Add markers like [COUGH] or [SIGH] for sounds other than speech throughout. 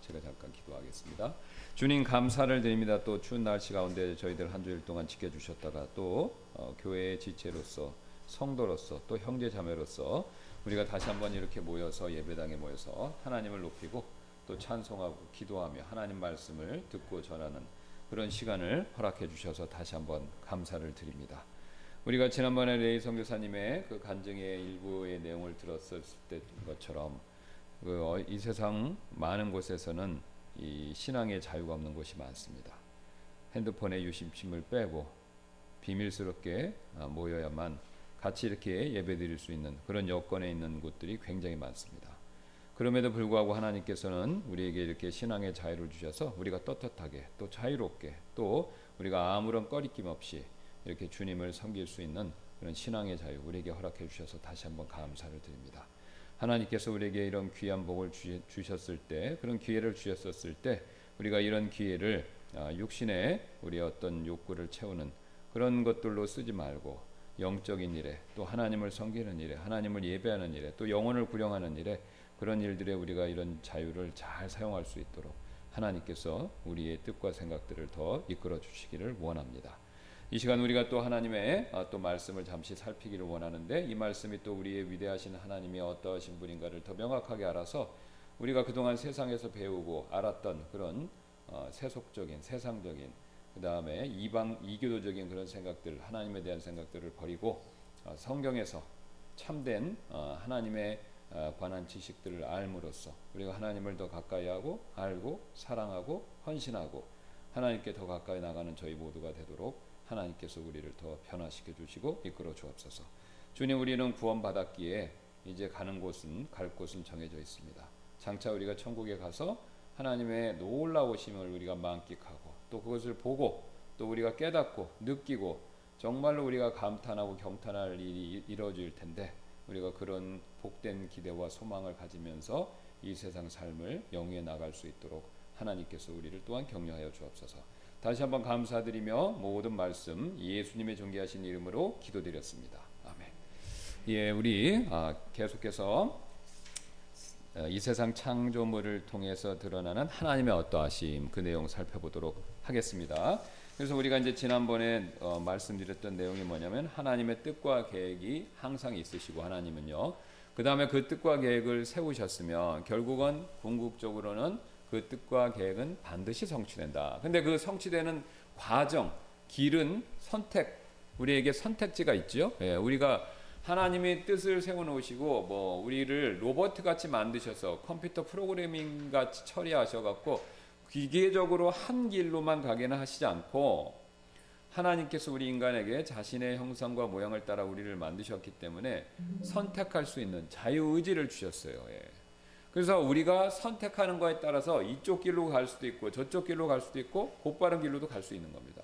제가 잠깐 기도하겠습니다. 주님 감사를 드립니다. 또 추운 날씨 가운데 저희들 한 주일 동안 지켜주셨다가 또 어, 교회의 지체로서 성도로서 또 형제 자매로서 우리가 다시 한번 이렇게 모여서 예배당에 모여서 하나님을 높이고 또 찬송하고 기도하며 하나님 말씀을 듣고 전하는 그런 시간을 허락해 주셔서 다시 한번 감사를 드립니다. 우리가 지난번에 레이 선교사님의 그 간증의 일부의 내용을 들었을 때 것처럼 그 이 어, 세상 많은 곳에서는 이 신앙의 자유가 없는 곳이 많습니다. 핸드폰에 유심침을 빼고 비밀스럽게 아, 모여야만 같이 이렇게 예배드릴 수 있는 그런 여건에 있는 곳들이 굉장히 많습니다. 그럼에도 불구하고 하나님께서는 우리에게 이렇게 신앙의 자유를 주셔서 우리가 떳떳하게 또 자유롭게 또 우리가 아무런 꺼리낌 없이 이렇게 주님을 섬길 수 있는 그런 신앙의 자유 우리에게 허락해 주셔서 다시 한번 감사를 드립니다. 하나님께서 우리에게 이런 귀한 복을 주셨을 때 그런 기회를 주셨었을 때 우리가 이런 기회를 아, 육신의 우리의 어떤 욕구를 채우는 그런 것들로 쓰지 말고 영적인 일에 또 하나님을 섬기는 일에 하나님을 예배하는 일에 또 영혼을 구령하는 일에 그런 일들에 우리가 이런 자유를 잘 사용할 수 있도록 하나님께서 우리의 뜻과 생각들을 더 이끌어 주시기를 원합니다. 이 시간 우리가 또 하나님의 아, 또 말씀을 잠시 살피기를 원하는데 이 말씀이 또 우리의 위대하신 하나님이 어떠하신 분인가를 더 명확하게 알아서 우리가 그동안 세상에서 배우고 알았던 그런 어, 세속적인 세상적인 그 다음에 이방 이교도적인 그런 생각들 하나님에 대한 생각들을 버리고 어, 성경에서 참된 어, 하나님의 관한 지식들을 알므로써 우리가 하나님을 더 가까이 하고 알고 사랑하고 헌신하고 하나님께 더 가까이 나가는 저희 모두가 되도록 하나님께서 우리를 더 변화시켜 주시고 이끌어 주옵소서. 주님 우리는 구원받았기에 이제 가는 곳은 갈 곳은 정해져 있습니다. 장차 우리가 천국에 가서 하나님의 놀라우심을 우리가 만끽하고 또 그것을 보고 또 우리가 깨닫고 느끼고 정말로 우리가 감탄하고 경탄할 일이 이루어질 텐데 우리가 그런 복된 기대와 소망을 가지면서 이 세상 삶을 영위해 나갈 수 있도록 하나님께서 우리를 또한 격려하여 주옵소서. 다시 한번 감사드리며 모든 말씀 예수님의 존귀하신 이름으로 기도드렸습니다. 아멘. 예, 우리 아, 계속해서 어, 이 세상 창조물을 통해서 드러나는 하나님의 어떠하심 그 내용 살펴보도록 하겠습니다. 그래서 우리가 이제 지난번에 어, 말씀드렸던 내용이 뭐냐면 하나님의 뜻과 계획이 항상 있으시고 하나님은요. 그 다음에 그 뜻과 계획을 세우셨으면 결국은 궁극적으로는 그 뜻과 계획은 반드시 성취된다. 근데 그 성취되는 과정, 길은 선택, 우리에게 선택지가 있죠. 예, 우리가 하나님이 뜻을 세워 놓으시고 뭐 우리를 로봇 같이 만드셔서 컴퓨터 프로그래밍 같이 처리하셔 갖고 기계적으로 한 길로만 가게는 하시지 않고 하나님께서 우리 인간에게 자신의 형상과 모양을 따라 우리를 만드셨기 때문에 선택할 수 있는 자유 의지를 주셨어요. 예. 그래서 우리가 선택하는 거에 따라서 이쪽 길로 갈 수도 있고 저쪽 길로 갈 수도 있고 곧바른 길로도 갈 수 있는 겁니다.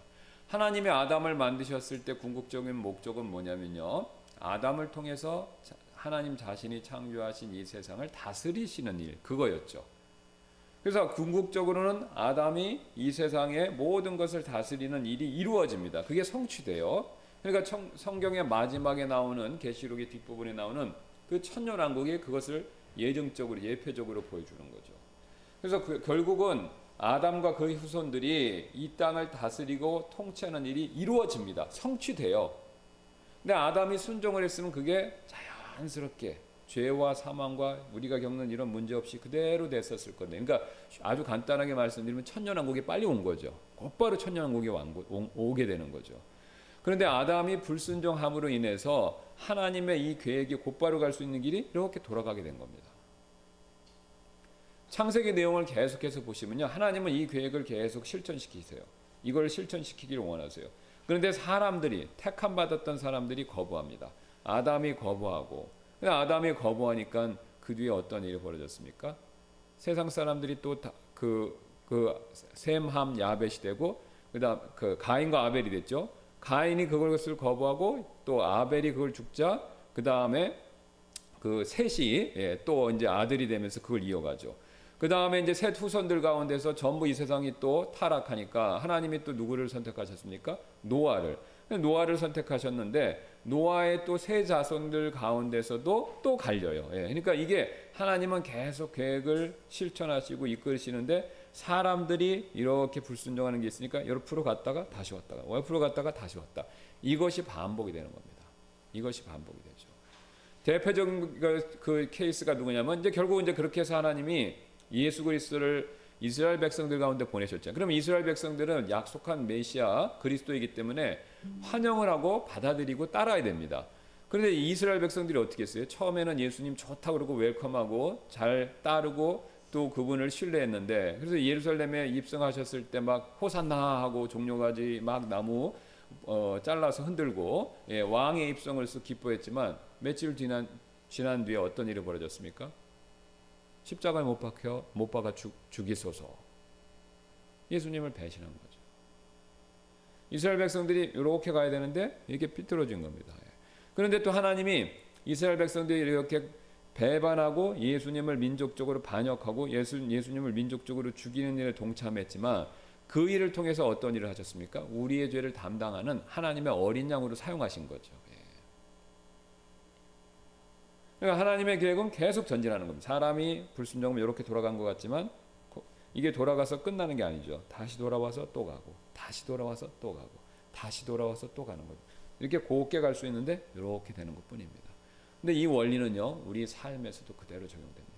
하나님이 아담을 만드셨을 때 궁극적인 목적은 뭐냐면요. 아담을 통해서 하나님 자신이 창조하신 이 세상을 다스리시는 일, 그거였죠. 그래서 궁극적으로는 아담이 이 세상의 모든 것을 다스리는 일이 이루어집니다. 그게 성취돼요. 그러니까 청, 성경의 마지막에 나오는 계시록의 뒷부분에 나오는 그 천년왕국이 그것을 예정적으로 예표적으로 보여주는 거죠. 그래서 그 결국은 아담과 그의 후손들이 이 땅을 다스리고 통치하는 일이 이루어집니다. 성취돼요. 근데 아담이 순종을 했으면 그게 자연스럽게 죄와 사망과 우리가 겪는 이런 문제 없이 그대로 됐었을 건데, 그러니까 아주 간단하게 말씀드리면 천년왕국이 빨리 온 거죠. 곧바로 천년왕국이 오게 되는 거죠. 그런데 아담이 불순종함으로 인해서 하나님의 이 계획이 곧바로 갈 수 있는 길이 이렇게 돌아가게 된 겁니다. 창세기 내용을 계속해서 보시면요. 하나님은 이 계획을 계속 실천시키세요. 이걸 실천시키기를 원하세요. 그런데 사람들이 택함 받았던 사람들이 거부합니다. 아담이 거부하고 아담이 거부하니까 그 뒤에 어떤 일이 벌어졌습니까? 세상 사람들이 또그그 셈함 야벳이 되고 그다음 그 가인과 아벨이 됐죠. 가인이 그것을 거부하고 또 아벨이 그걸 죽자 그 다음에 그 셋이 예, 또 이제 아들이 되면서 그걸 이어가죠. 그 다음에 이제 셋 후손들 가운데서 전부 이 세상이 또 타락하니까 하나님이 또 누구를 선택하셨습니까? 노아를. 노아를 선택하셨는데 노아의 또 세 자손들 가운데서도 또 갈려요. 예, 그러니까 이게 하나님은 계속 계획을 실천하시고 이끌으시는데 사람들이 이렇게 불순종하는 게 있으니까 옆으로 갔다가 다시 왔다가 옆으로 갔다가 다시 왔다. 이것이 반복이 되는 겁니다. 이것이 반복이 되죠. 대표적인 그, 그 케이스가 누구냐면 이제 결국 이제 그렇게 해서 하나님이 예수 그리스도를 이스라엘 백성들 가운데 보내셨죠. 그러면 이스라엘 백성들은 약속한 메시아 그리스도이기 때문에 환영을 하고 받아들이고 따라야 됩니다. 그런데 이스라엘 백성들이 어떻게 했어요? 처음에는 예수님 좋다 그러고 웰컴하고 잘 따르고 또 그분을 신뢰했는데 그래서 예루살렘에 입성하셨을 때 막 호산나 하고 종려가지 막 나무 어, 잘라서 흔들고 예, 왕의 입성을 쓱 기뻐했지만 며칠 지난 지난 뒤에 어떤 일이 벌어졌습니까? 십자가에 못 박혀 못 박아 죽, 죽이소서. 예수님을 배신한 거죠. 이스라엘 백성들이 이렇게 가야 되는데 이게 삐뚤어진 겁니다. 예. 그런데 또 하나님이 이스라엘 백성들이 이렇게 배반하고 예수님을 민족적으로 반역하고 예수, 예수님을 민족적으로 죽이는 일에 동참했지만 그 일을 통해서 어떤 일을 하셨습니까? 우리의 죄를 담당하는 하나님의 어린 양으로 사용하신 거죠. 예. 그러니까 하나님의 계획은 계속 전진하는 겁니다. 사람이 불순종하면 이렇게 돌아간 것 같지만 이게 돌아가서 끝나는 게 아니죠. 다시 돌아와서 또 가고, 다시 돌아와서 또 가고, 다시 돌아와서 또 가는 거죠. 이렇게 곱게 갈 수 있는데 이렇게 되는 것 뿐입니다. 근데 이 원리는요, 우리 삶에서도 그대로 적용됩니다.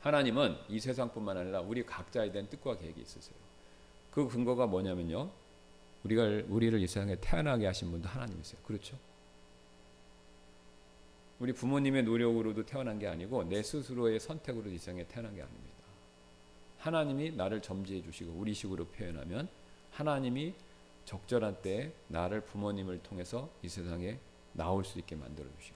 하나님은 이 세상뿐만 아니라 우리 각자에 대한 뜻과 계획이 있으세요. 그 근거가 뭐냐면요, 우리가 우리를 이 세상에 태어나게 하신 분도 하나님이세요. 그렇죠? 우리 부모님의 노력으로도 태어난 게 아니고 내 스스로의 선택으로 이 세상에 태어난 게 아닙니다. 하나님이 나를 점지해 주시고 우리식으로 표현하면 하나님이 적절한 때에 나를 부모님을 통해서 이 세상에 나올 수 있게 만들어 거죠.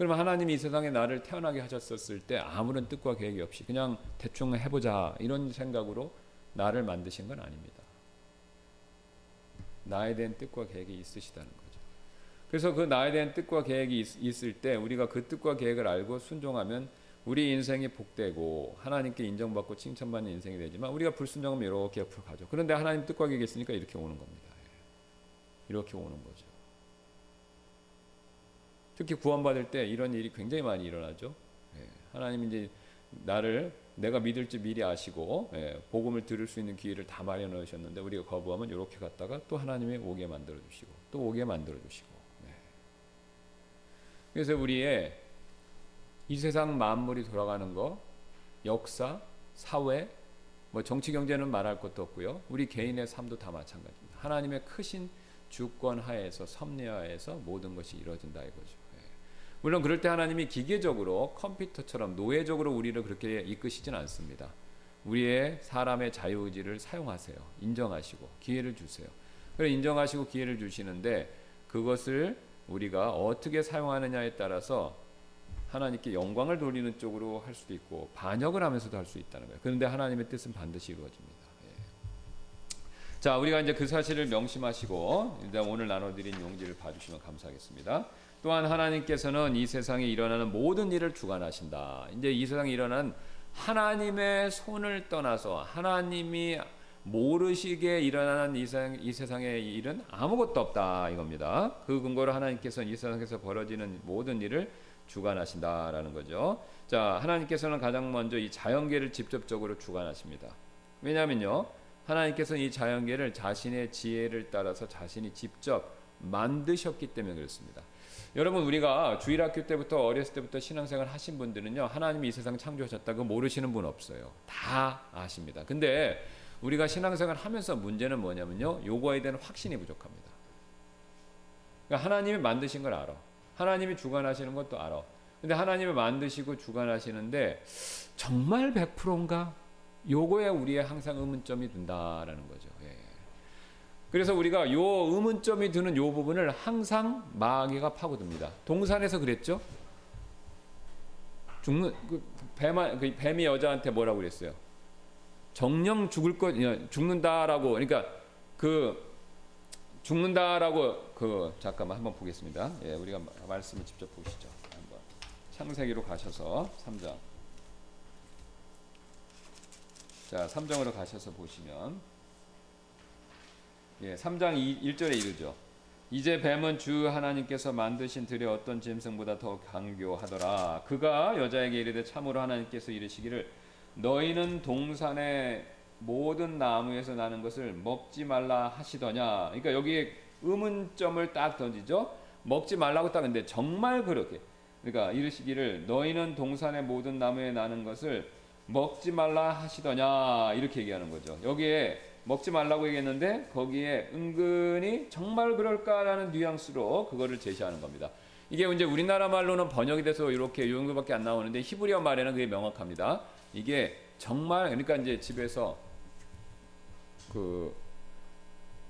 그러면 하나님이 이 세상에 나를 태어나게 하셨을 때 아무런 뜻과 계획이 없이 그냥 대충 해보자 이런 생각으로 나를 만드신 건 아닙니다. 나에 대한 뜻과 계획이 있으시다는 거죠. 그래서 그 나에 대한 뜻과 계획이 있, 을때 우리가 그 뜻과 계획을 알고 순종하면 우리 인생이 복되고 하나님께 인정받고 칭찬받는 인생이 되지만 우리가 불순종하면 이렇게 앞으로 가죠. 그런데 하나님 뜻과 계획이 있으니까 이렇게 오는 겁니다. 예. 이렇게 오는 거죠. 특히 구원받을 때 이런 일이 굉장히 많이 일어나죠. 예. 하나님 이제 나를 내가 믿을지 미리 아시고 예, 복음을 들을 수 있는 기회를 다 마련해 놓으셨는데 우리가 거부하면 이렇게 갔다가 또 하나님이 오게 만들어 주시고 또 오게 만들어 주시고 그래서 우리의 이 세상 만물이 돌아가는 거, 역사, 사회, 뭐 정치 경제는 말할 것도 없고요. 우리 개인의 삶도 다 마찬가지입니다. 하나님의 크신 주권 하에서 섭리 하에서 모든 것이 이루어진다 이거죠. 예. 물론 그럴 때 하나님이 기계적으로 컴퓨터처럼 노예적으로 우리를 그렇게 이끄시진 않습니다. 우리의 사람의 자유의지를 사용하세요. 인정하시고 기회를 주세요. 그래 인정하시고 기회를 주시는데 그것을 우리가 어떻게 사용하느냐에 따라서 하나님께 영광을 돌리는 쪽으로 할 수도 있고 반역을 하면서도 할 수 있다는 거예요. 그런데 하나님의 뜻은 반드시 이루어집니다. 예. 자, 우리가 이제 그 사실을 명심하시고 일단 오늘 나눠드린 용기를 봐주시면 감사하겠습니다. 또한 하나님께서는 이 세상에 일어나는 모든 일을 주관하신다. 이제 이 세상에 일어난 하나님의 손을 떠나서 하나님이 모르시게 일어나는 이, 세상, 이 세상의 일은 아무것도 없다 이겁니다. 그 근거로 하나님께서는 이 세상에서 벌어지는 모든 일을 주관하신다라는 거죠. 자, 하나님께서는 가장 먼저 이 자연계를 직접적으로 주관하십니다. 왜냐하면요, 하나님께서는 이 자연계를 자신의 지혜를 따라서 자신이 직접 만드셨기 때문에 그렇습니다. 여러분 우리가 주일학교 때부터 어렸을 때부터 신앙생활 하신 분들은요 하나님이 이 세상 창조하셨다고 모르시는 분 없어요. 다 아십니다. 근데 우리가 신앙생활 하면서 문제는 뭐냐면요. 요거에 대한 확신이 부족합니다. 그러니까 하나님이 만드신 걸 알아. 하나님이 주관하시는 것도 알아. 근데 하나님이 만드시고 주관하시는데 정말 100%인가? 요거에 우리의 항상 의문점이 든다라는 거죠. 예. 그래서 우리가 요 의문점이 드는 요 부분을 항상 마귀가 파고듭니다. 동산에서 그랬죠? 죽는 그 뱀, 그 뱀이 여자한테 뭐라고 그랬어요? 정령 죽을 것 죽는다라고 그러니까 그 죽는다라고 그 잠깐만 한번 보겠습니다. 예, 우리가 말씀을 직접 보시죠. 한번 창세기로 가셔서 3장. 자, 3장으로 가셔서 보시면 예, 3장 2, 1절에 이르죠. 이제 뱀은 주 하나님께서 만드신 들의 어떤 짐승보다 더 강교하더라. 그가 여자에게 이르되 참으로 하나님께서 이르시기를 너희는 동산의 모든 나무에서 나는 것을 먹지 말라 하시더냐. 그러니까 여기에 의문점을 딱 던지죠. 먹지 말라고 딱 근데 정말 그렇게 그러니까 이르시기를 너희는 동산의 모든 나무에 나는 것을 먹지 말라 하시더냐 이렇게 얘기하는 거죠. 여기에 먹지 말라고 얘기했는데 거기에 은근히 정말 그럴까라는 뉘앙스로 그거를 제시하는 겁니다. 이게 이제 우리나라 말로는 번역이 돼서 이렇게 이 정도밖에 안 나오는데 히브리어 말에는 그게 명확합니다. 이게 정말 그러니까 이제 집에서 그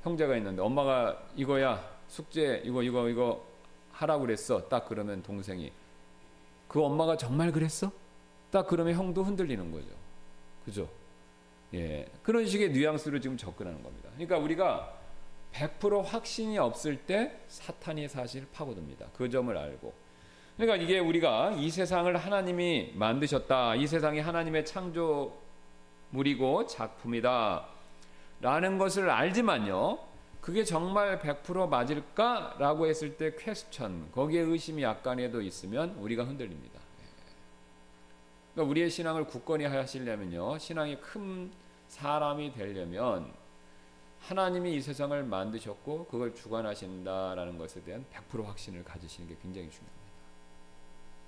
형제가 있는데 엄마가 이거야 숙제 이거 이거 이거 하라고 그랬어. 딱 그러면 동생이 그 엄마가 정말 그랬어? 딱 그러면 형도 흔들리는 거죠. 그죠? 예. 그런 식의 뉘앙스로 지금 접근하는 겁니다. 그러니까 우리가 100% 확신이 없을 때 사탄이 사실 파고듭니다. 그 점을 알고. 그러니까 이게 우리가 이 세상을 하나님이 만드셨다. 이 세상이 하나님의 창조물이고 작품이다. 라는 것을 알지만요. 그게 정말 100% 맞을까라고 했을 때 퀘스천 거기에 의심이 약간이라도 있으면 우리가 흔들립니다. 그러니까 우리의 신앙을 굳건히 하시려면요, 신앙이 큰 사람이 되려면 하나님이 이 세상을 만드셨고 그걸 주관하신다라는 것에 대한 100% 확신을 가지시는 게 굉장히 중요합니다.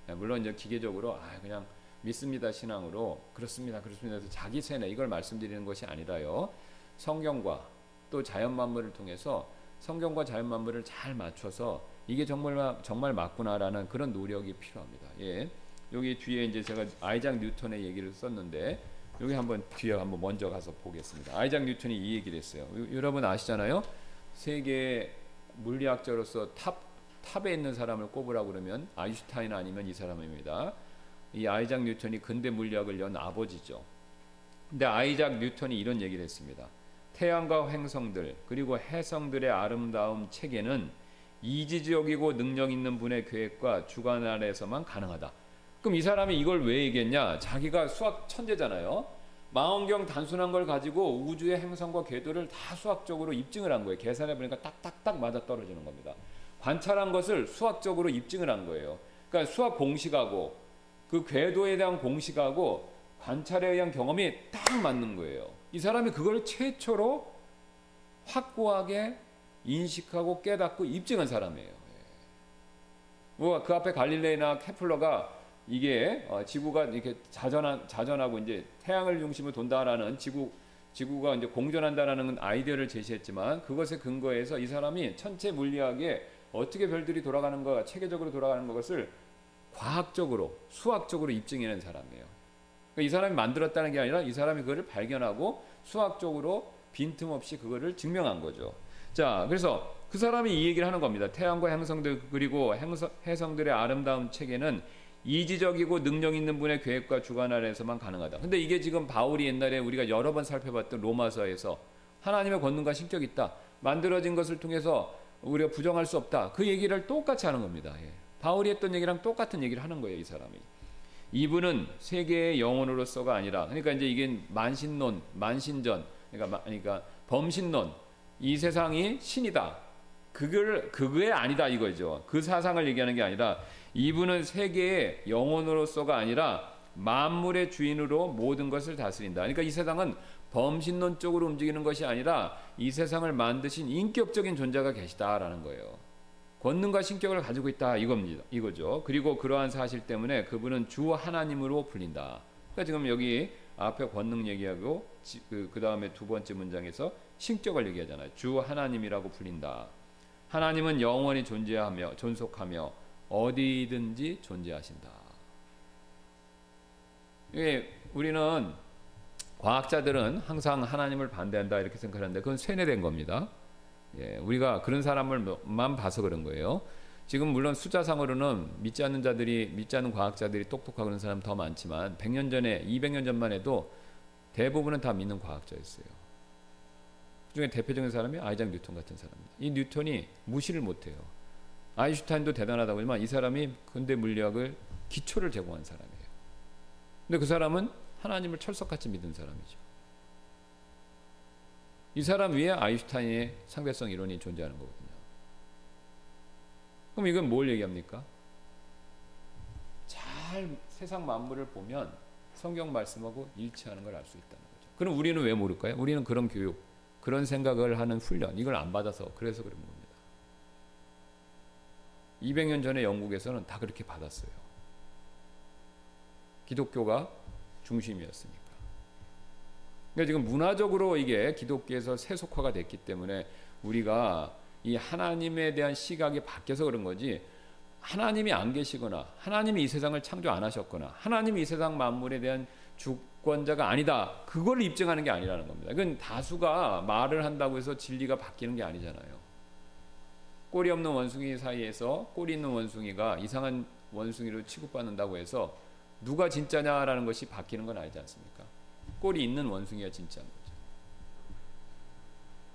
네, 물론 이제 기계적으로 아 그냥 믿습니다 신앙으로 그렇습니다 그렇습니다 해서 자기 세뇌 이걸 말씀드리는 것이 아니라요 성경과 또 자연 만물을 통해서 성경과 자연 만물을 잘 맞춰서 이게 정말 정말 맞구나라는 그런 노력이 필요합니다. 예. 여기 뒤에 이제 제가 아이작 뉴턴의 얘기를 썼는데 여기 한번 뒤에 한번 먼저 가서 보겠습니다. 아이작 뉴턴이 이 얘기를 했어요. 여러분 아시잖아요. 세계 물리학자로서 top 탑에 있는 사람을 꼽으라 그러면 아인슈타인 아니면 이 사람입니다. 이 아이작 뉴턴이 근대 물리학을 연 아버지죠. 근데 아이작 뉴턴이 이런 얘기를 했습니다. 태양과 행성들 그리고 해성들의 아름다움 체계는 이지적이고 능력 있는 분의 계획과 주관 아래에서만 가능하다. 그럼 이 사람이 이걸 왜 얘기했냐? 자기가 수학 천재잖아요. 망원경 단순한 걸 가지고 우주의 행성과 궤도를 다 수학적으로 입증을 한 거예요. 계산해 보니까 딱딱딱 맞아 떨어지는 겁니다. 관찰한 것을 수학적으로 입증을 한 거예요. 그러니까 수학 공식하고 그 궤도에 대한 공식하고 관찰에 의한 경험이 딱 맞는 거예요. 이 사람이 그걸 최초로 확고하게 인식하고 깨닫고 입증한 사람이에요. 뭐그 앞에 갈릴레이나 케플러가 이게 어, 지구가 이렇게 자전한 자전하고 이제 태양을 중심으로 돈다라는 지구 지구가 이제 공전한다라는 아이디어를 제시했지만 그것에 근거해서 이 사람이 천체 물리학에 어떻게 별들이 돌아가는가 체계적으로 돌아가는 것을 과학적으로 수학적으로 입증해낸 사람이에요. 그러니까 이 사람이 만들었다는 게 아니라 이 사람이 그거를 발견하고 수학적으로 빈틈없이 그거를 증명한 거죠. 자, 그래서 그 사람이 이 얘기를 하는 겁니다. 태양과 행성들 그리고 행성, 해성들의 아름다운 체계는 이지적이고 능력 있는 분의 계획과 주관 아래에서만 가능하다. 근데 이게 지금 바울이 옛날에 우리가 여러 번 살펴봤던 로마서에서 하나님의 권능과 신격이 있다. 만들어진 것을 통해서 우리가 부정할 수 없다. 그 얘기를 똑같이 하는 겁니다. 예. 바울이 했던 얘기랑 똑같은 얘기를 하는 거예요, 이 사람이. 이분은 세계의 영혼으로서가 아니라 그러니까 이제 이게 만신론, 만신전, 그러니까 그러니까 범신론, 이 세상이 신이다. 그걸 그게 아니다 이거죠. 그 사상을 얘기하는 게 아니라 이분은 세계의 영혼으로서가 아니라 만물의 주인으로 모든 것을 다스린다. 그러니까 이 세상은 범신론 쪽으로 움직이는 것이 아니라 이 세상을 만드신 인격적인 존재가 계시다라는 거예요. 권능과 신격을 가지고 있다 이겁니다. 이거죠. 그리고 그러한 사실 때문에 그분은 주 하나님으로 불린다. 그러니까 지금 여기 앞에 권능 얘기하고 그, 그 다음에 두 번째 문장에서 신격을 얘기하잖아요. 주 하나님이라고 불린다. 하나님은 영원히 존재하며 존속하며 어디든지 존재하신다. 예, 우리는 과학자들은 항상 하나님을 반대한다 이렇게 생각하는데 그건 세뇌된 겁니다. 예, 우리가 그런 사람을만 봐서 그런 거예요. 지금 물론 숫자상으로는 믿지 않는 자들이 믿지 않는 과학자들이 똑똑하고 그런 사람 더 많지만 100년 전에 200년 전만 해도 대부분은 다 믿는 과학자였어요. 그중에 대표적인 사람이 아이작 뉴턴 같은 사람입니다. 이 뉴턴이 무시를 못해요. 아인슈타인도 대단하다고 하지만 이 사람이 근대 물리학을 기초를 제공한 사람이에요. 근데 그 사람은 하나님을 철석같이 믿은 사람이죠. 이 사람 위에 아인슈타인의 상대성 이론이 존재하는 거거든요. 그럼 이건 뭘 얘기합니까? 잘 세상 만물을 보면 성경 말씀하고 일치하는 걸 알 수 있다는 거죠. 그럼 우리는 왜 모를까요? 우리는 그런 교육, 그런 생각을 하는 훈련, 이걸 안 받아서 그래서 그런 겁니다. 200년 전에 영국에서는 다 그렇게 받았어요. 기독교가 중심이었으니까. 그러니까 지금 문화적으로 이게 기독교에서 세속화가 됐기 때문에 우리가 이 하나님에 대한 시각이 바뀌어서 그런 거지 하나님이 안 계시거나 하나님이 이 세상을 창조 안 하셨거나 하나님이 이 세상 만물에 대한 주권자가 아니다. 그걸 입증하는 게 아니라는 겁니다. 이건 다수가 말을 한다고 해서 진리가 바뀌는 게 아니잖아요. 꼬리 없는 원숭이 사이에서 꼬리 있는 원숭이가 이상한 원숭이로 취급받는다고 해서 누가 진짜냐라는 것이 바뀌는 건 아니지 않습니까? 꼬리 있는 원숭이가 진짜인 거죠.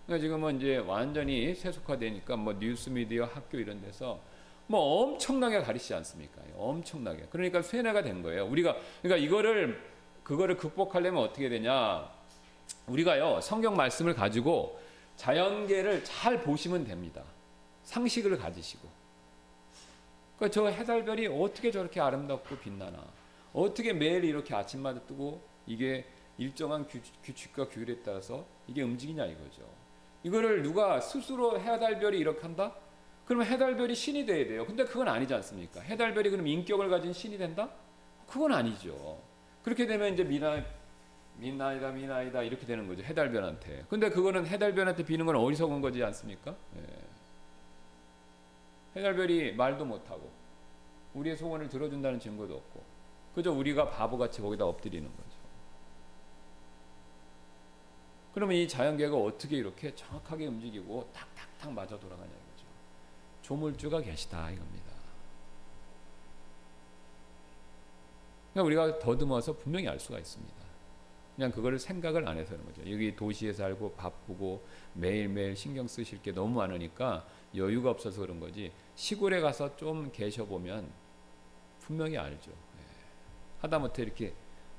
그러니까 지금은 이제 완전히 세속화되니까 뭐 뉴스 미디어 학교 이런 데서 뭐 엄청나게 가르치지 않습니까? 엄청나게. 그러니까 쇠뇌가 된 거예요. 우리가 그러니까 이거를 그거를 극복하려면 어떻게 되냐? 우리가요 성경 말씀을 가지고 자연계를 잘 보시면 됩니다. 상식을 가지시고. 그러니까 저 해달별이 어떻게 저렇게 아름답고 빛나나? 어떻게 매일 이렇게 아침마다 뜨고 이게 일정한 규칙과 규율에 따라서 이게 움직이냐 이거죠. 이거를 누가 스스로 해달별이 이렇게 한다? 그러면 해달별이 신이 돼야 돼요. 근데 그건 아니지 않습니까? 해달별이 그럼 인격을 가진 신이 된다? 그건 아니죠. 그렇게 되면 이제 미나 미나이다 미나이다 이렇게 되는 거죠. 해달별한테. 근데 그거는 해달별한테 비는 건 어리석은 거지 않습니까? 예. 해달별이 말도 못하고 우리의 소원을 들어준다는 증거도 없고 그저 우리가 바보같이 거기다 엎드리는 거죠. 그러면 이 자연계가 어떻게 이렇게 정확하게 움직이고 탁탁탁 맞아 돌아가냐 이거죠. 조물주가 계시다 이겁니다. 그러니까 우리가 더듬어서 분명히 알 수가 있습니다. 그냥 그거를 생각을 안 해서 그런 거죠. 여기 도시에 살고 바쁘고 매일매일 신경 쓰실 게 너무 많으니까 여유가 없어서 그런 거지. 시골에 가서 좀 계셔 보면 분명히 알죠. 예. 하다못해 이렇게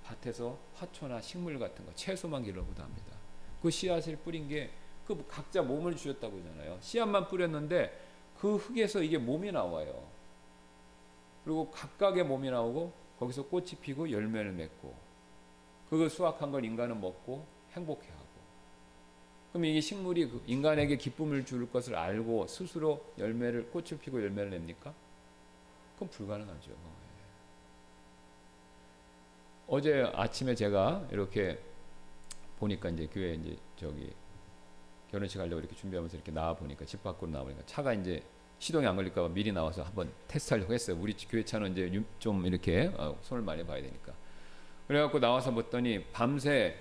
밭에서 화초나 식물 같은 거 채소만 길러보도 합니다. 그 씨앗을 뿌린 게 그 각자 몸을 주셨다고 하잖아요. 씨앗만 뿌렸는데 그 흙에서 이게 몸이 나와요. 그리고 각각의 몸이 나오고 거기서 꽃이 피고 열매를 맺고 그걸 수확한 걸 인간은 먹고 행복해하고 그럼 이게 식물이 그 인간에게 기쁨을 줄 것을 알고 스스로 열매를 꽃을 피고 열매를 냅니까? 그건 불가능하죠. 예. 어제 아침에 제가 이렇게 보니까 이제 교회 이제 저기 결혼식 하려고 이렇게 준비하면서 이렇게 나와 보니까 집 밖으로 나오니까 차가 이제 시동이 안 걸릴까 봐 미리 나와서 한번 테스트하려고 했어요. 우리 교회 차는 이제 좀 이렇게 어, 손을 많이 봐야 되니까. 그래갖고 나와서 봤더니 밤새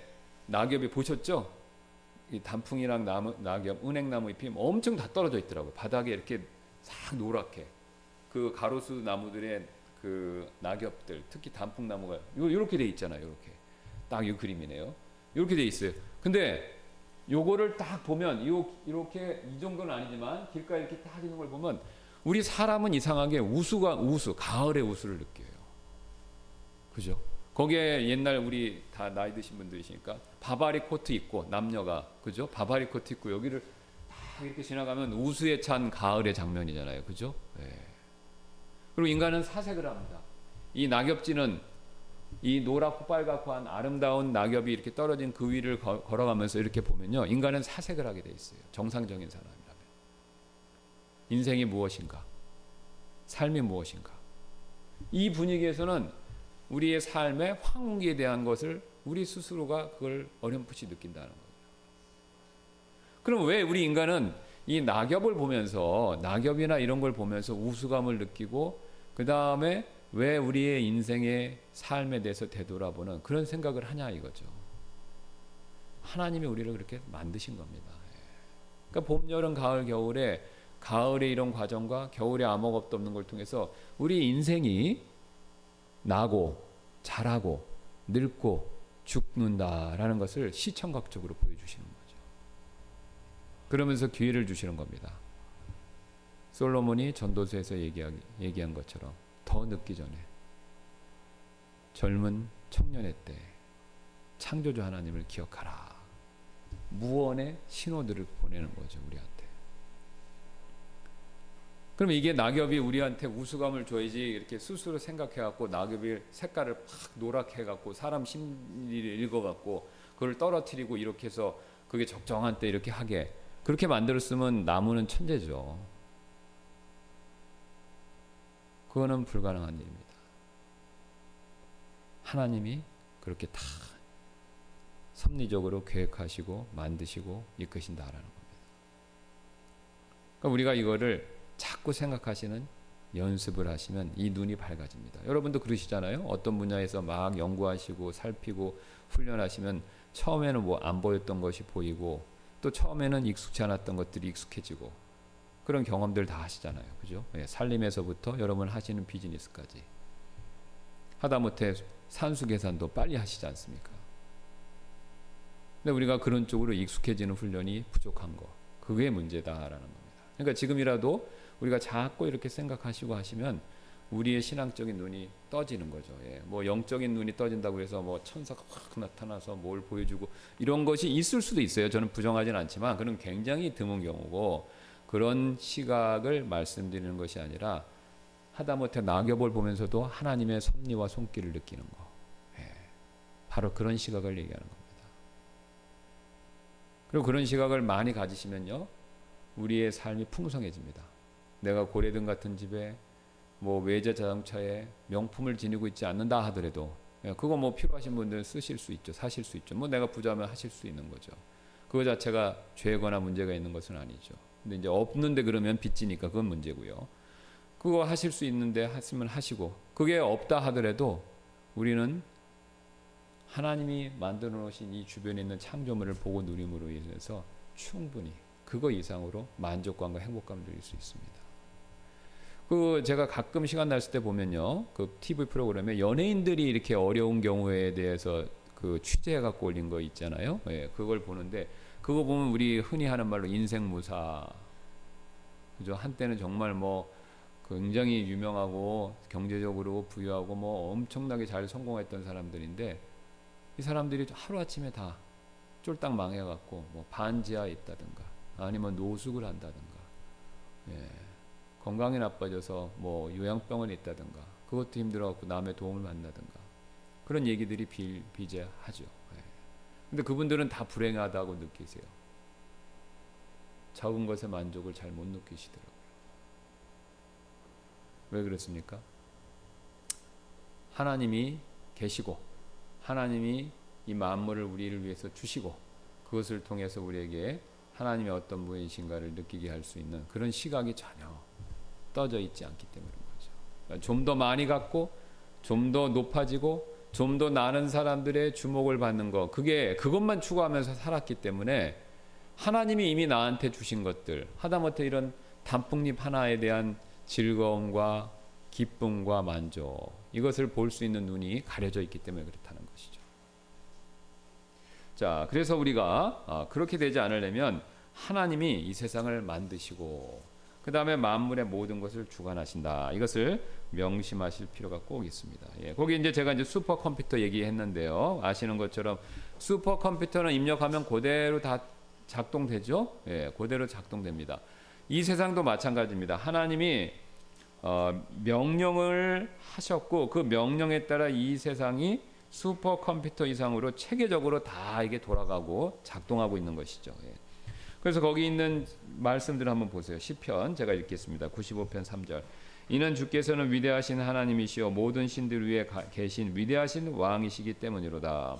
낙엽이 보셨죠? 이 단풍이랑 나무, 낙엽, 은행나무 잎이 엄청 다 떨어져 있더라고요. 바닥에 이렇게 싹 노랗게. 그 가로수 나무들의 그 낙엽들, 특히 단풍나무가 이렇게 돼 있잖아요. 이렇게. 딱 이 그림이네요. 이렇게 돼 있어요. 근데 요거를 딱 보면 이렇게 이 정도는 아니지만 길가에 이렇게 딱 있는 걸 보면 우리 사람은 이상하게 우수가 우수, 가을의 우수를 느껴요. 그죠? 거기에 옛날 우리 다 나이 드신 분들이시니까 바바리 코트 입고 남녀가 그죠? 바바리 코트 입고 여기를 딱 이렇게 지나가면 우수에 찬 가을의 장면이잖아요. 그죠? 네. 그리고 인간은 사색을 합니다. 이 낙엽지는 이 노랗고 빨갛고 한 아름다운 낙엽이 이렇게 떨어진 그 위를 거, 걸어가면서 이렇게 보면요. 인간은 사색을 하게 돼 있어요. 정상적인 사람이라면. 인생이 무엇인가? 삶이 무엇인가? 이 분위기에서는 우리의 삶의 황기에 대한 것을 우리 스스로가 그걸 어렴풋이 느낀다는 거예요. 그럼 왜 우리 인간은 이 낙엽을 보면서 낙엽이나 이런 걸 보면서 우수감을 느끼고 그 다음에 왜 우리의 인생의 삶에 대해서 되돌아보는 그런 생각을 하냐 이거죠. 하나님이 우리를 그렇게 만드신 겁니다. 예. 그러니까 봄, 여름, 가을, 겨울에 가을의 이런 과정과 겨울에 아무것도 없는 걸 통해서 우리 인생이 나고 자라고 늙고 죽는다라는 것을 시청각적으로 보여주시는 거죠. 그러면서 기회를 주시는 겁니다. 솔로몬이 전도서에서 얘기한, 얘기한 것처럼 더 늦기 전에 젊은 청년의 때 창조주 하나님을 기억하라. 무언의 신호들을 보내는 거죠 우리한테. 그럼 이게 낙엽이 우리한테 우수감을 줘야지 이렇게 스스로 생각해갖고 낙엽이 색깔을 팍 노랗게 해갖고 사람 심리를 읽어갖고 그걸 떨어뜨리고 이렇게 해서 그게 적정한 때 이렇게 하게 그렇게 만들었으면 나무는 천재죠. 그거는 불가능한 일입니다. 하나님이 그렇게 다 섭리적으로 계획하시고 만드시고 이끄신다라는 겁니다. 그러니까 우리가 이거를 자꾸 생각하시는 연습을 하시면 이 눈이 밝아집니다. 여러분도 그러시잖아요. 어떤 분야에서 막 연구하시고 살피고 훈련하시면 처음에는 뭐 안 보였던 것이 보이고 또 처음에는 익숙치 않았던 것들이 익숙해지고 그런 경험들 다 하시잖아요. 그죠? 예, 살림에서부터 여러분 하시는 비즈니스까지. 하다못해 산수 계산도 빨리 하시지 않습니까? 근데 우리가 그런 쪽으로 익숙해지는 훈련이 부족한 거. 그게 문제다라는 겁니다. 그러니까 지금이라도 우리가 자꾸 이렇게 생각하시고 하시면 우리의 신앙적인 눈이 떠지는 거죠. 예. 뭐 영적인 눈이 떠진다고 해서 뭐 천사가 확 나타나서 뭘 보여주고 이런 것이 있을 수도 있어요. 저는 부정하진 않지만 그는 굉장히 드문 경우고 그런 시각을 말씀드리는 것이 아니라 하다못해 낙엽을 보면서도 하나님의 섭리와 손길을 느끼는 거. 예. 바로 그런 시각을 얘기하는 겁니다. 그리고 그런 시각을 많이 가지시면요. 우리의 삶이 풍성해집니다. 내가 고래등 같은 집에 뭐 외제 자동차에 명품을 지니고 있지 않는다 하더라도 예, 그거 뭐 필요하신 분들은 쓰실 수 있죠. 사실 수 있죠. 뭐 내가 부자면 하실 수 있는 거죠. 그거 자체가 죄거나 문제가 있는 것은 아니죠. 근데 이제 없는데 그러면 빚지니까 그건 문제고요. 그거 하실 수 있는데 하시면 하시고 그게 없다 하더라도 우리는 하나님이 만들어 놓으신 이 주변에 있는 창조물을 보고 누림으로 인해서 충분히 그거 이상으로 만족감과 행복감을 누릴 수 있습니다. 그 제가 가끔 시간 났을 때 보면요. 그 TV 프로그램에 연예인들이 이렇게 어려운 경우에 대해서 그 취재해 갖고 올린 거 있잖아요. 예, 그걸 보는데 그거 보면 우리 흔히 하는 말로 인생 무사. 그죠? 한때는 정말 뭐 굉장히 유명하고 경제적으로 부유하고 뭐 엄청나게 잘 성공했던 사람들인데 이 사람들이 하루아침에 다 쫄딱 망해갖고 뭐 반지하에 있다든가 아니면 노숙을 한다든가 예. 건강이 나빠져서 뭐 요양병원에 있다든가 그것도 힘들어갖고 남의 도움을 만나든가 그런 얘기들이 비, 비제하죠. 예. 근데 그분들은 다 불행하다고 느끼세요. 적은 것에 만족을 잘 못 느끼시더라고요. 왜 그렇습니까? 하나님이 계시고 하나님이 이 만물을 우리를 위해서 주시고 그것을 통해서 우리에게 하나님의 어떤 분이신가를 느끼게 할 수 있는 그런 시각이 전혀 떠져 있지 않기 때문인 거죠. 그러니까 좀더 많이 갖고 좀 더 높아지고 좀 더 나는 사람들의 주목을 받는 것 그게 그것만 추구하면서 살았기 때문에 하나님이 이미 나한테 주신 것들 하다못해 이런 단풍잎 하나에 대한 즐거움과 기쁨과 만족 이것을 볼 수 있는 눈이 가려져 있기 때문에 그렇다는 것이죠. 자, 그래서 우리가 아, 그렇게 되지 않으려면 하나님이 이 세상을 만드시고 그 다음에 만물의 모든 것을 주관하신다. 이것을 명심하실 필요가 꼭 있습니다. 예, 거기 이제 제가 이제 슈퍼컴퓨터 얘기했는데요. 아시는 것처럼 슈퍼컴퓨터는 입력하면 그대로 다 작동되죠. 예, 그대로 작동됩니다. 이 세상도 마찬가지입니다. 하나님이 어, 명령을 하셨고 그 명령에 따라 이 세상이 슈퍼컴퓨터 이상으로 체계적으로 다 이게 돌아가고 작동하고 있는 것이죠. 예. 그래서 거기 있는 말씀들을 한번 보세요. 시편 제가 읽겠습니다. 95편 3절. 이는 주께서는 위대하신 하나님이시요 모든 신들 위에 계신 위대하신 왕이시기 때문이로다.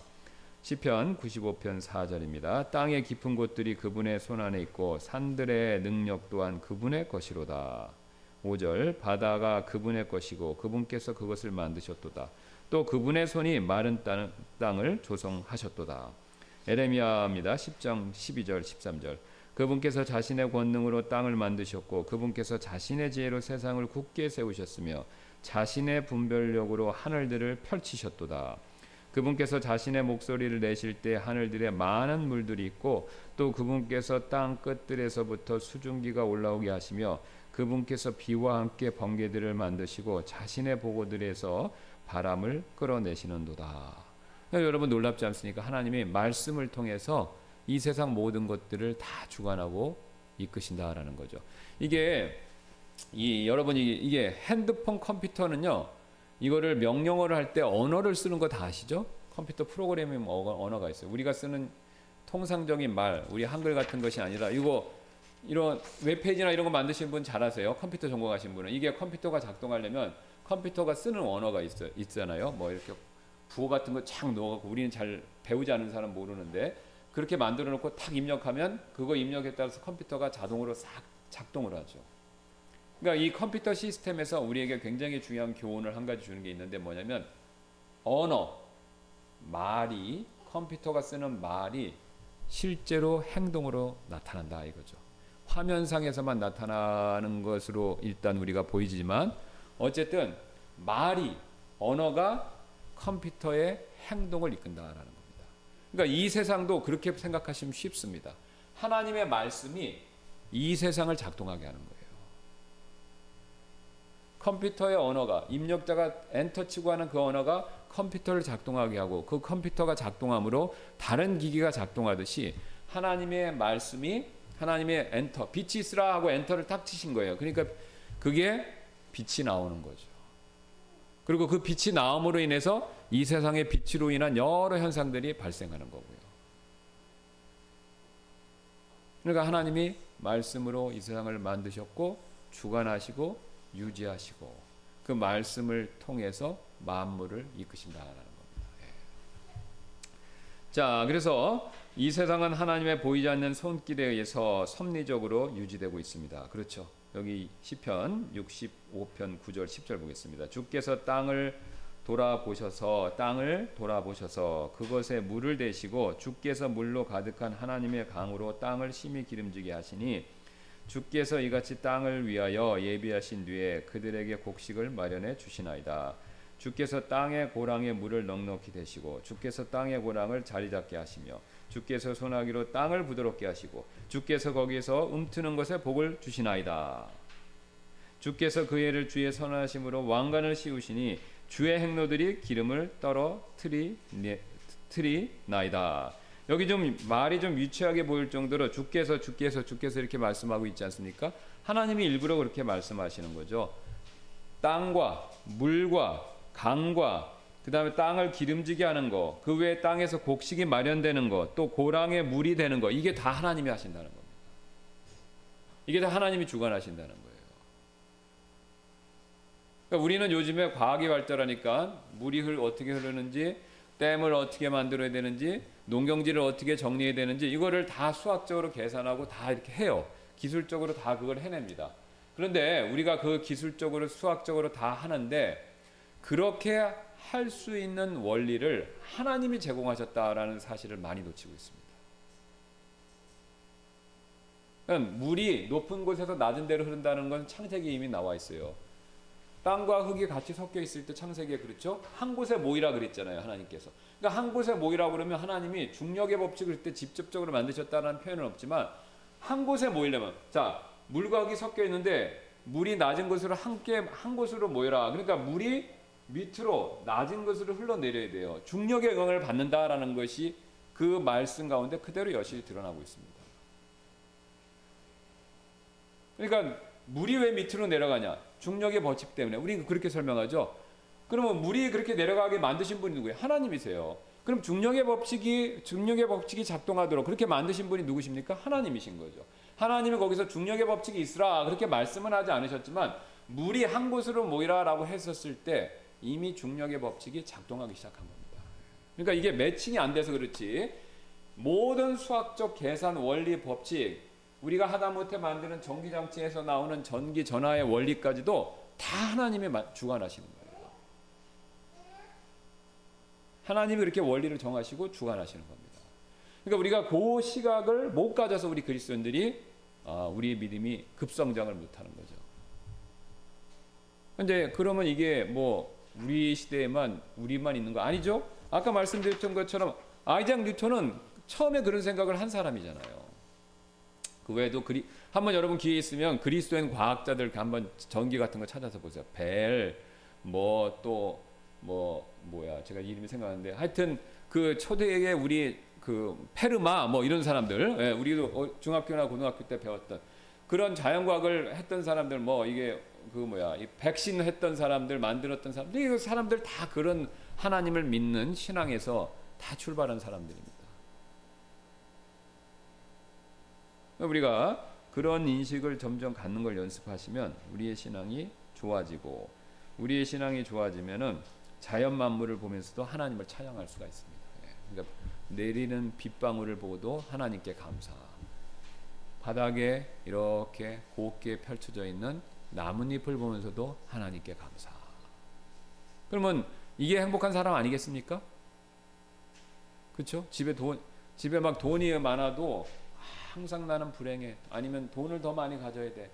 시편 95편 4절입니다. 땅의 깊은 곳들이 그분의 손 안에 있고 산들의 능력 또한 그분의 것이로다. 5절 바다가 그분의 것이고 그분께서 그것을 만드셨도다. 또 그분의 손이 마른 땅, 땅을 조성하셨도다. 에레미야입니다. 10장 12절 13절 그분께서 자신의 권능으로 땅을 만드셨고 그분께서 자신의 지혜로 세상을 굳게 세우셨으며 자신의 분별력으로 하늘들을 펼치셨도다. 그분께서 자신의 목소리를 내실 때 하늘들에 많은 물들이 있고 또 그분께서 땅 끝들에서부터 수증기가 올라오게 하시며 그분께서 비와 함께 번개들을 만드시고 자신의 보고들에서 바람을 끌어내시는도다. 여러분 놀랍지 않습니까? 하나님이 말씀을 통해서 이 세상 모든 것들을 다 주관하고 이끄신다라는 거죠. 이게 이 여러분이 이게 핸드폰 컴퓨터는요. 이거를 명령어를 할 때 언어를 쓰는 거 다 아시죠? 컴퓨터 프로그래밍 언어가 있어요. 우리가 쓰는 통상적인 말, 우리 한글 같은 것이 아니라 이거 이런 웹페이지나 이런 거 만드신 분잘 아세요? 컴퓨터 전공하신 분은 이게 컴퓨터가 작동하려면 컴퓨터가 쓰는 언어가 있어 있잖아요. 뭐 이렇게 부호 같은 거 착 넣어갖고 우리는 잘 배우지 않은 사람 모르는데 그렇게 만들어 놓고 탁 입력하면 그거 입력에 따라서 컴퓨터가 자동으로 싹 작동을 하죠. 그러니까 이 컴퓨터 시스템에서 우리에게 굉장히 중요한 교훈을 한 가지 주는 게 있는데 뭐냐면 언어, 말이 컴퓨터가 쓰는 말이 실제로 행동으로 나타난다 이거죠. 화면상에서만 나타나는 것으로 일단 우리가 보이지만 어쨌든 말이 언어가 컴퓨터의 행동을 이끈다라는 겁니다. 그러니까 이 세상도 그렇게 생각하시면 쉽습니다. 하나님의 말씀이 이 세상을 작동하게 하는 거예요. 컴퓨터의 언어가 입력자가 엔터 치고 하는 그 언어가 컴퓨터를 작동하게 하고 그 컴퓨터가 작동함으로 다른 기기가 작동하듯이 하나님의 말씀이 하나님의 엔터 빛이 있으라 하고 엔터를 탁 치신 거예요. 그러니까 그게 빛이 나오는 거죠. 그리고 그 빛이 나옴으로 인해서 이 세상의 빛으로 인한 여러 현상들이 발생하는 거고요. 그러니까 하나님이 말씀으로 이 세상을 만드셨고 주관하시고 유지하시고 그 말씀을 통해서 만물을 이끄신다라는 겁니다. 예. 자, 그래서 이 세상은 하나님의 보이지 않는 손길에 의해서 섭리적으로 유지되고 있습니다. 그렇죠. 여기 시편 65편 9절 10절 보겠습니다. 주께서 땅을 돌아보셔서 땅을 돌아보셔서 그것에 물을 대시고 주께서 물로 가득한 하나님의 강으로 땅을 심히 기름지게 하시니 주께서 이같이 땅을 위하여 예비하신 뒤에 그들에게 곡식을 마련해 주시나이다. 주께서 땅의 고랑에 물을 넉넉히 대시고 주께서 땅의 고랑을 자리 잡게 하시며 주께서 소나기로 땅을 부드럽게 하시고 주께서 거기에서 움트는 것에 복을 주시나이다. 주께서 그 해를 주의 선하심으로 왕관을 씌우시니 주의 행로들이 기름을 떨어뜨리 나이다. 여기 좀 말이 좀 유치하게 보일 정도로 주께서 주께서 주께서 이렇게 말씀하고 있지 않습니까? 하나님이 일부러 그렇게 말씀하시는 거죠. 땅과 물과 강과 그 다음에 땅을 기름지게 하는 거, 그 외에 땅에서 곡식이 마련되는 거, 또 고랑에 물이 되는 거, 이게 다 하나님이 하신다는 겁니다. 이게 다 하나님이 주관하신다는 거예요. 그러니까 우리는 요즘에 과학이 발달하니까 물이 흘, 어떻게 흐르는지, 댐을 어떻게 만들어야 되는지, 농경지를 어떻게 정리해야 되는지, 이거를 다 수학적으로 계산하고 다 이렇게 해요. 기술적으로 다 그걸 해냅니다. 그런데 우리가 그 기술적으로 수학적으로 다 하는데 그렇게 할 수 있는 원리를 하나님이 제공하셨다라는 사실을 많이 놓치고 있습니다. 그러니까 물이 높은 곳에서 낮은 데로 흐른다는 건 창세기에 이미 나와 있어요. 땅과 흙이 같이 섞여 있을 때 창세기에 그렇죠? 한 곳에 모이라 그랬잖아요, 하나님께서. 그러니까 한 곳에 모이라 그러면 하나님이 중력의 법칙을 그때 직접적으로 만드셨다는 표현은 없지만 한 곳에 모이려면 자, 물과 흙이 섞여 있는데 물이 낮은 곳으로 함께 한 곳으로 모여라. 그러니까 물이 밑으로 낮은 것으로 흘러내려야 돼요. 중력의 영향을 받는다라는 것이 그 말씀 가운데 그대로 여실히 드러나고 있습니다. 그러니까 물이 왜 밑으로 내려가냐? 중력의 법칙 때문에. 우리는 그렇게 설명하죠. 그러면 물이 그렇게 내려가게 만드신 분이 누구예요? 하나님이세요. 그럼 중력의 법칙이 중력의 법칙이 작동하도록 그렇게 만드신 분이 누구십니까? 하나님이신 거죠. 하나님이 거기서 중력의 법칙이 있으라 그렇게 말씀은 하지 않으셨지만 물이 한 곳으로 모이라라고 했었을 때 이미 중력의 법칙이 작동하기 시작한 겁니다. 그러니까 이게 매칭이 안 돼서 그렇지 모든 수학적 계산 원리 법칙 우리가 하다못해 만드는 전기장치에서 나오는 전기 전하의 원리까지도 다 하나님이 주관하시는 거예요. 하나님이 이렇게 원리를 정하시고 주관하시는 겁니다. 그러니까 우리가 그 시각을 못 가져서 우리 그리스도인들이 아, 우리의 믿음이 급성장을 못하는 거죠. 근데 그러면 이게 뭐 우리 시대에만 우리만 있는 거 아니죠? 아까 말씀드렸던 것처럼 아이작 뉴턴은 처음에 그런 생각을 한 사람이잖아요. 그 외에도 그리 한번 여러분 기회 있으면 그리스도인 과학자들 한번 전기 같은 거 찾아서 보세요. 벨, 뭐 또뭐 뭐 뭐야 제가 이름이 생각나는데 하여튼 그 초대의 우리 그그 페르마 뭐 이런 사람들 예, 우리도 어, 중학교나 고등학교 때 배웠던 그런 자연과학을 했던 사람들 뭐 이게 그 뭐야 이 백신 했던 사람들 만들었던 사람들 이 사람들 다 그런 하나님을 믿는 신앙에서 다 출발한 사람들입니다. 우리가 그런 인식을 점점 갖는 걸 연습하시면 우리의 신앙이 좋아지고 우리의 신앙이 좋아지면은 자연 만물을 보면서도 하나님을 찬양할 수가 있습니다. 예, 그러니까 내리는 빗방울을 보고도 하나님께 감사. 바닥에 이렇게 곱게 펼쳐져 있는 나뭇잎을 보면서도 하나님께 감사. 그러면 이게 행복한 사람 아니겠습니까? 그렇죠? 집에 돈 집에 막 돈이 많아도 항상 나는 불행해. 아니면 돈을 더 많이 가져야 돼.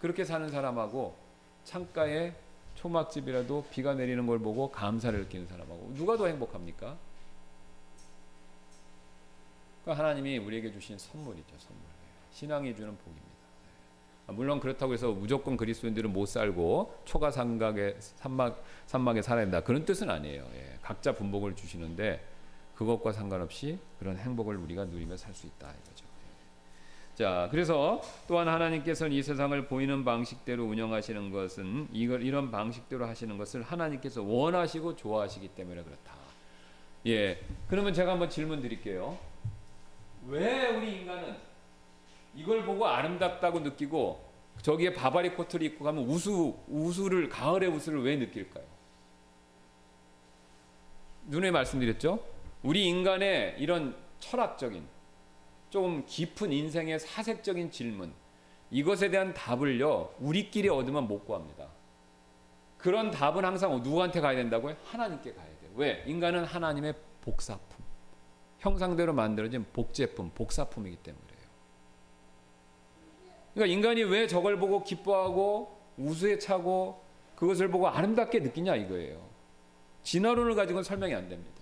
그렇게 사는 사람하고 창가에 초막집이라도 비가 내리는 걸 보고 감사를 느끼는 사람하고 누가 더 행복합니까? 그러니까 하나님이 우리에게 주신 선물이죠, 선물. 신앙이 주는 복입니다. 아, 물론 그렇다고 해서 무조건 그리스도인들은 못 살고 초가 삼각에 산막 산막에 살아야 된다 그런 뜻은 아니에요. 예, 각자 분복을 주시는데 그것과 상관없이 그런 행복을 우리가 누리며 살 수 있다 이거죠. 예. 자, 그래서 또한 하나님께서는 이 세상을 보이는 방식대로 운영하시는 것은 이걸 이런 방식대로 하시는 것을 하나님께서 원하시고 좋아하시기 때문에 그렇다. 예. 그러면 제가 한번 질문 드릴게요. 왜 우리 인간은 이걸 보고 아름답다고 느끼고 저기에 바바리 코트를 입고 가면 우수 우수를 가을의 우수를 왜 느낄까요? 눈에 말씀드렸죠. 우리 인간의 이런 철학적인 좀 깊은 인생의 사색적인 질문 이것에 대한 답을요 우리끼리 얻으면 못 구합니다. 그런 답은 항상 누구한테 가야 된다고요? 하나님께 가야 돼요. 왜? 인간은 하나님의 복사품, 형상대로 만들어진 복제품, 복사품이기 때문에. 그러니까 인간이 왜 저걸 보고 기뻐하고 우수에 차고 그것을 보고 아름답게 느끼냐 이거예요. 진화론을 가지고는 설명이 안 됩니다.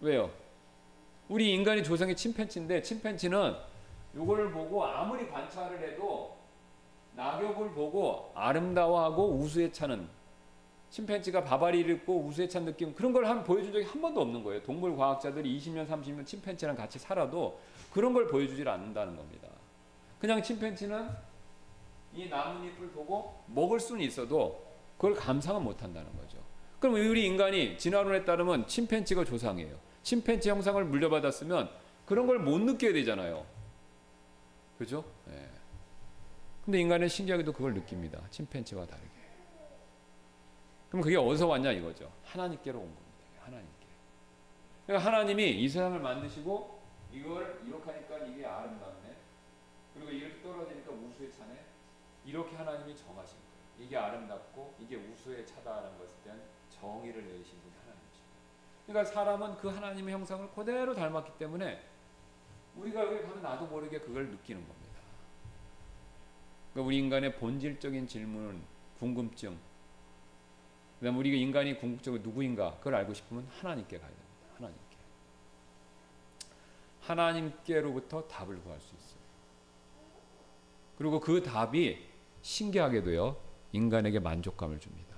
왜요? 우리 인간이 조상이 침팬치인데 침팬치는 이걸 보고 아무리 관찰을 해도 낙엽을 보고 아름다워하고 우수에 차는 침팬지가 바바리를 입고 우수에 찬 느낌 그런 걸 한 보여준 적이 한 번도 없는 거예요. 동물 과학자들이 20년 30년 침팬지랑 같이 살아도 그런 걸 보여주질 않는다는 겁니다. 그냥 침팬지는 이 나뭇잎을 보고 먹을 수는 있어도 그걸 감상은 못 한다는 거죠. 그럼 우리 인간이 진화론에 따르면 침팬지가 조상이에요. 침팬지 형상을 물려받았으면 그런 걸 못 느껴야 되잖아요. 그죠? 네. 근데 인간은 신기하게도 그걸 느낍니다. 침팬지와 다르게. 그럼 그게 어디서 왔냐 이거죠. 하나님께로 온 겁니다. 하나님께. 그러니까 하나님이 이 세상을 만드시고 이걸 이렇게 하니까 이게 아름답네. 그리고 이렇게 떨어지니까 우수에 차네. 이렇게 하나님이 정하신 거예요. 이게 아름답고 이게 우수에 차다라는 것에 대한 정의를 내리신 분이 하나님이죠. 그러니까 사람은 그 하나님의 형상을 그대로 닮았기 때문에 우리가 여기 가면 나도 모르게 그걸 느끼는 겁니다. 그러니까 우리 인간의 본질적인 질문은 궁금증, 그다음 우리가 인간이 궁극적으로 누구인가 그걸 알고 싶으면 하나님께 가야 됩니다. 하나님께. 하나님께로부터 답을 구할 수 있어요. 그리고 그 답이 신기하게도요 인간에게 만족감을 줍니다.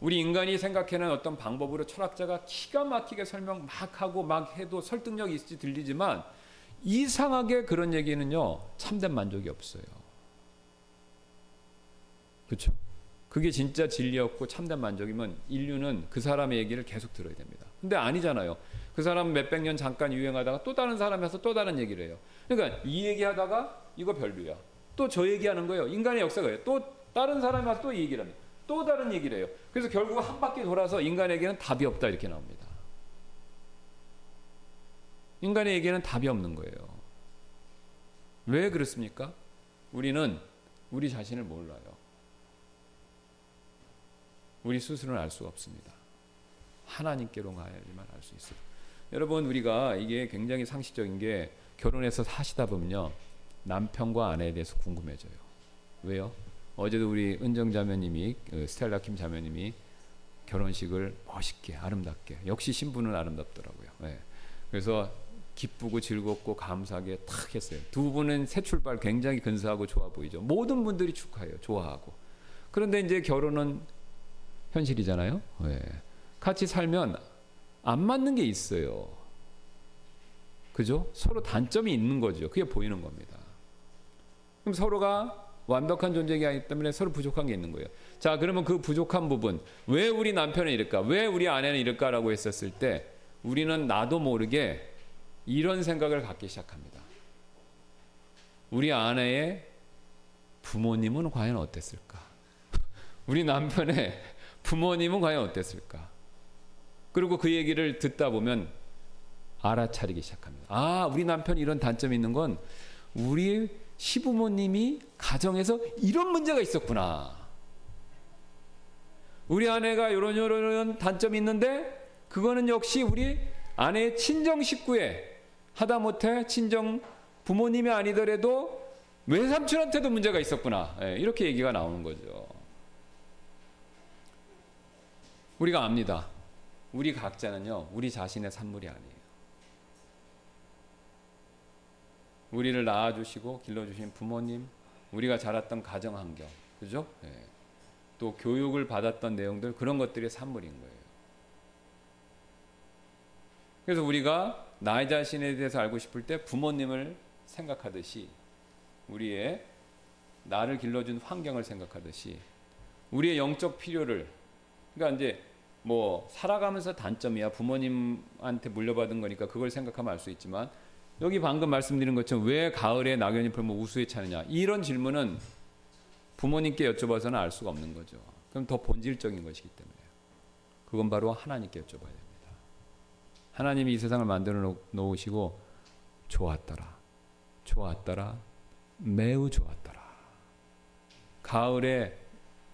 우리 인간이 생각해낸 어떤 방법으로 철학자가 기가 막히게 설명 막 하고 막 해도 설득력이 있을지 들리지만 이상하게 그런 얘기는요 참된 만족이 없어요. 그렇죠? 그게 진짜 진리였고 참된 만족이면 인류는 그 사람의 얘기를 계속 들어야 됩니다. 근데 아니잖아요. 그 사람 몇백 년 잠깐 유행하다가 또 다른 사람이 와서 또 다른 얘기를 해요. 그러니까 이 얘기하다가 이거 별로야. 또 저 얘기하는 거예요. 인간의 역사가 또 다른 사람이 와서 또 얘기를 합니다. 또 다른 얘기를 해요. 그래서 결국 한 바퀴 돌아서 인간에게는 답이 없다 이렇게 나옵니다. 인간의 얘기는 답이 없는 거예요. 왜 그렇습니까? 우리는 우리 자신을 몰라요. 우리 스스로는 알 수가 없습니다. 하나님께로 가야지만 알 수 있어요. 여러분 우리가 이게 굉장히 상식적인 게 결혼해서 사시다 보면요 남편과 아내에 대해서 궁금해져요. 왜요? 어제도 우리 은정 자매님이 그 스텔라 킴 자매님이 결혼식을 멋있게 아름답게 역시 신부는 아름답더라고요. 네. 그래서 기쁘고 즐겁고 감사하게 탁 했어요. 두 분은 새 출발 굉장히 근사하고 좋아 보이죠. 모든 분들이 축하해요. 좋아하고. 그런데 이제 결혼은 현실이잖아요. 네. 같이 살면 안 맞는 게 있어요. 그죠? 서로 단점이 있는 거죠. 그게 보이는 겁니다. 그럼 서로가 완벽한 존재가 아니기 때문에 서로 부족한 게 있는 거예요. 자, 그러면 그 부족한 부분, 왜 우리 남편은 이럴까? 왜 우리 아내는 이럴까라고 했었을 때 우리는 나도 모르게 이런 생각을 갖기 시작합니다. 우리 아내의 부모님은 과연 어땠을까? [LAUGHS] 우리 남편의 부모님은 과연 어땠을까? 그리고 그 얘기를 듣다 보면 알아차리기 시작합니다. 아, 우리 남편이 이런 단점이 있는 건 우리 시부모님이 가정에서 이런 문제가 있었구나. 우리 아내가 이런 이런 단점이 있는데 그거는 역시 우리 아내의 친정 식구에 하다못해 친정 부모님이 아니더라도 외삼촌한테도 문제가 있었구나. 예, 이렇게 얘기가 나오는 거죠. 우리가 압니다. 우리 각자는요, 우리 자신의 산물이 아니에요. 우리를 낳아주시고 길러주신 부모님, 우리가 자랐던 가정 환경, 그죠? 예. 또 교육을 받았던 내용들, 그런 것들이 산물인 거예요. 그래서 우리가 나의 자신에 대해서 알고 싶을 때 부모님을 생각하듯이 우리의 나를 길러준 환경을 생각하듯이 우리의 영적 필요를 그러니까 이제 뭐 살아가면서 단점이야 부모님한테 물려받은 거니까 그걸 생각하면 알 수 있지만 여기 방금 말씀드린 것처럼 왜 가을에 낙연이 풀면 우수에 차느냐 이런 질문은 부모님께 여쭤봐서는 알 수가 없는 거죠. 그럼 더 본질적인 것이기 때문에 그건 바로 하나님께 여쭤봐야 됩니다. 하나님이 이 세상을 만들어 놓으시고 좋았더라, 좋았더라, 매우 좋았더라. 가을에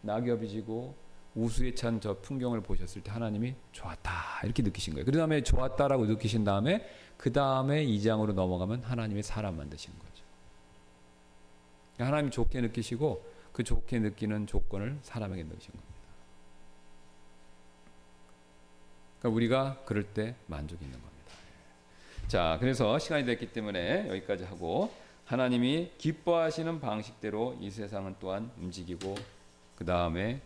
낙엽이 지고 우수에 찬 저 풍경을 보셨을 때 하나님이 좋았다 이렇게 느끼신 거예요. 그 다음에 좋았다라고 느끼신 다음에 그 다음에 2장으로 넘어가면 하나님이 사람 만드신 거죠. 하나님이 좋게 느끼시고 그 좋게 느끼는 조건을 사람에게 넣으신 겁니다. 그러니까 우리가 그럴 때 만족이 있는 겁니다. 자, 그래서 시간이 됐기 때문에 여기까지 하고 하나님이 기뻐하시는 방식대로 이 세상은 또한 움직이고 그 다음에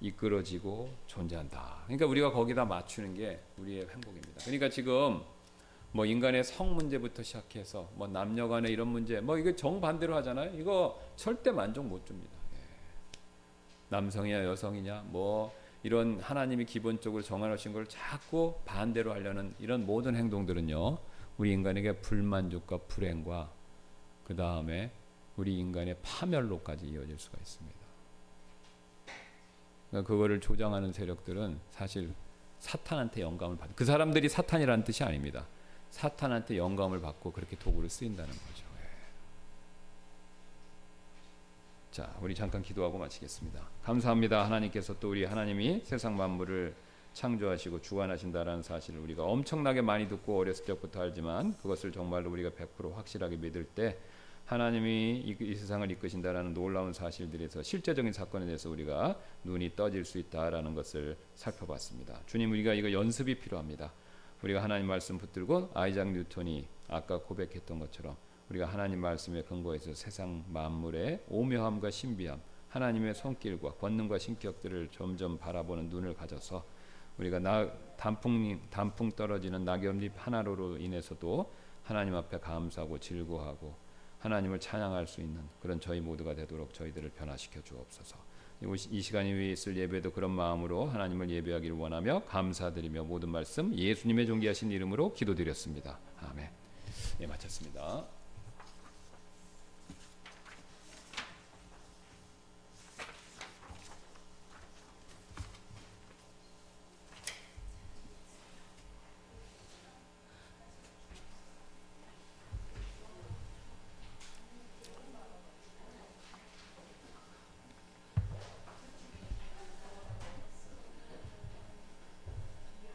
이끌어지고 존재한다. 그러니까 우리가 거기다 맞추는 게 우리의 행복입니다. 그러니까 지금 뭐 인간의 성 문제부터 시작해서 뭐 남녀 간의 이런 문제 뭐 이거 정반대로 하잖아요. 이거 절대 만족 못 줍니다. 예. 남성이냐 여성이냐 뭐 이런 하나님이 기본적으로 정해놓으신 걸 자꾸 반대로 하려는 이런 모든 행동들은요. 우리 인간에게 불만족과 불행과 그 다음에 우리 인간의 파멸로까지 이어질 수가 있습니다. 그러니까 그거를 조장하는 세력들은 사실 사탄한테 영감을 받는 그 사람들이 사탄이라는 뜻이 아닙니다. 사탄한테 영감을 받고 그렇게 도구를 쓰인다는 거죠. 예. 자, 우리 잠깐 기도하고 마치겠습니다. 감사합니다. 하나님께서 또 우리 하나님이 세상 만물을 창조하시고 주관하신다라는 사실을 우리가 엄청나게 많이 듣고 어렸을 때부터 알지만 그것을 정말로 우리가 100% 확실하게 믿을 때 하나님이 이, 이, 세상을 이끄신다라는 놀라운 사실들에서 실제적인 사건에 대해서 우리가 눈이 떠질 수 있다라는 것을 살펴봤습니다. 주님 우리가 이거 연습이 필요합니다. 우리가 하나님 말씀 붙들고 아이작 뉴턴이 아까 고백했던 것처럼 우리가 하나님 말씀에 근거해서 세상 만물의 오묘함과 신비함, 하나님의 손길과 권능과 신격들을 점점 바라보는 눈을 가져서 우리가 나, 단풍 단풍 떨어지는 낙엽잎 하나로 인해서도 하나님 앞에 감사하고 즐거워하고 하나님을 찬양할 수 있는 그런 저희 모두가 되도록 저희들을 변화시켜 주옵소서. 이 시간 에 있을 예배도 그런 마음으로 하나님을 예배하기를 원하며 감사드리며 모든 말씀 예수님의 존귀하신 이름으로 기도드렸습니다. 아멘. 예, 마쳤습니다.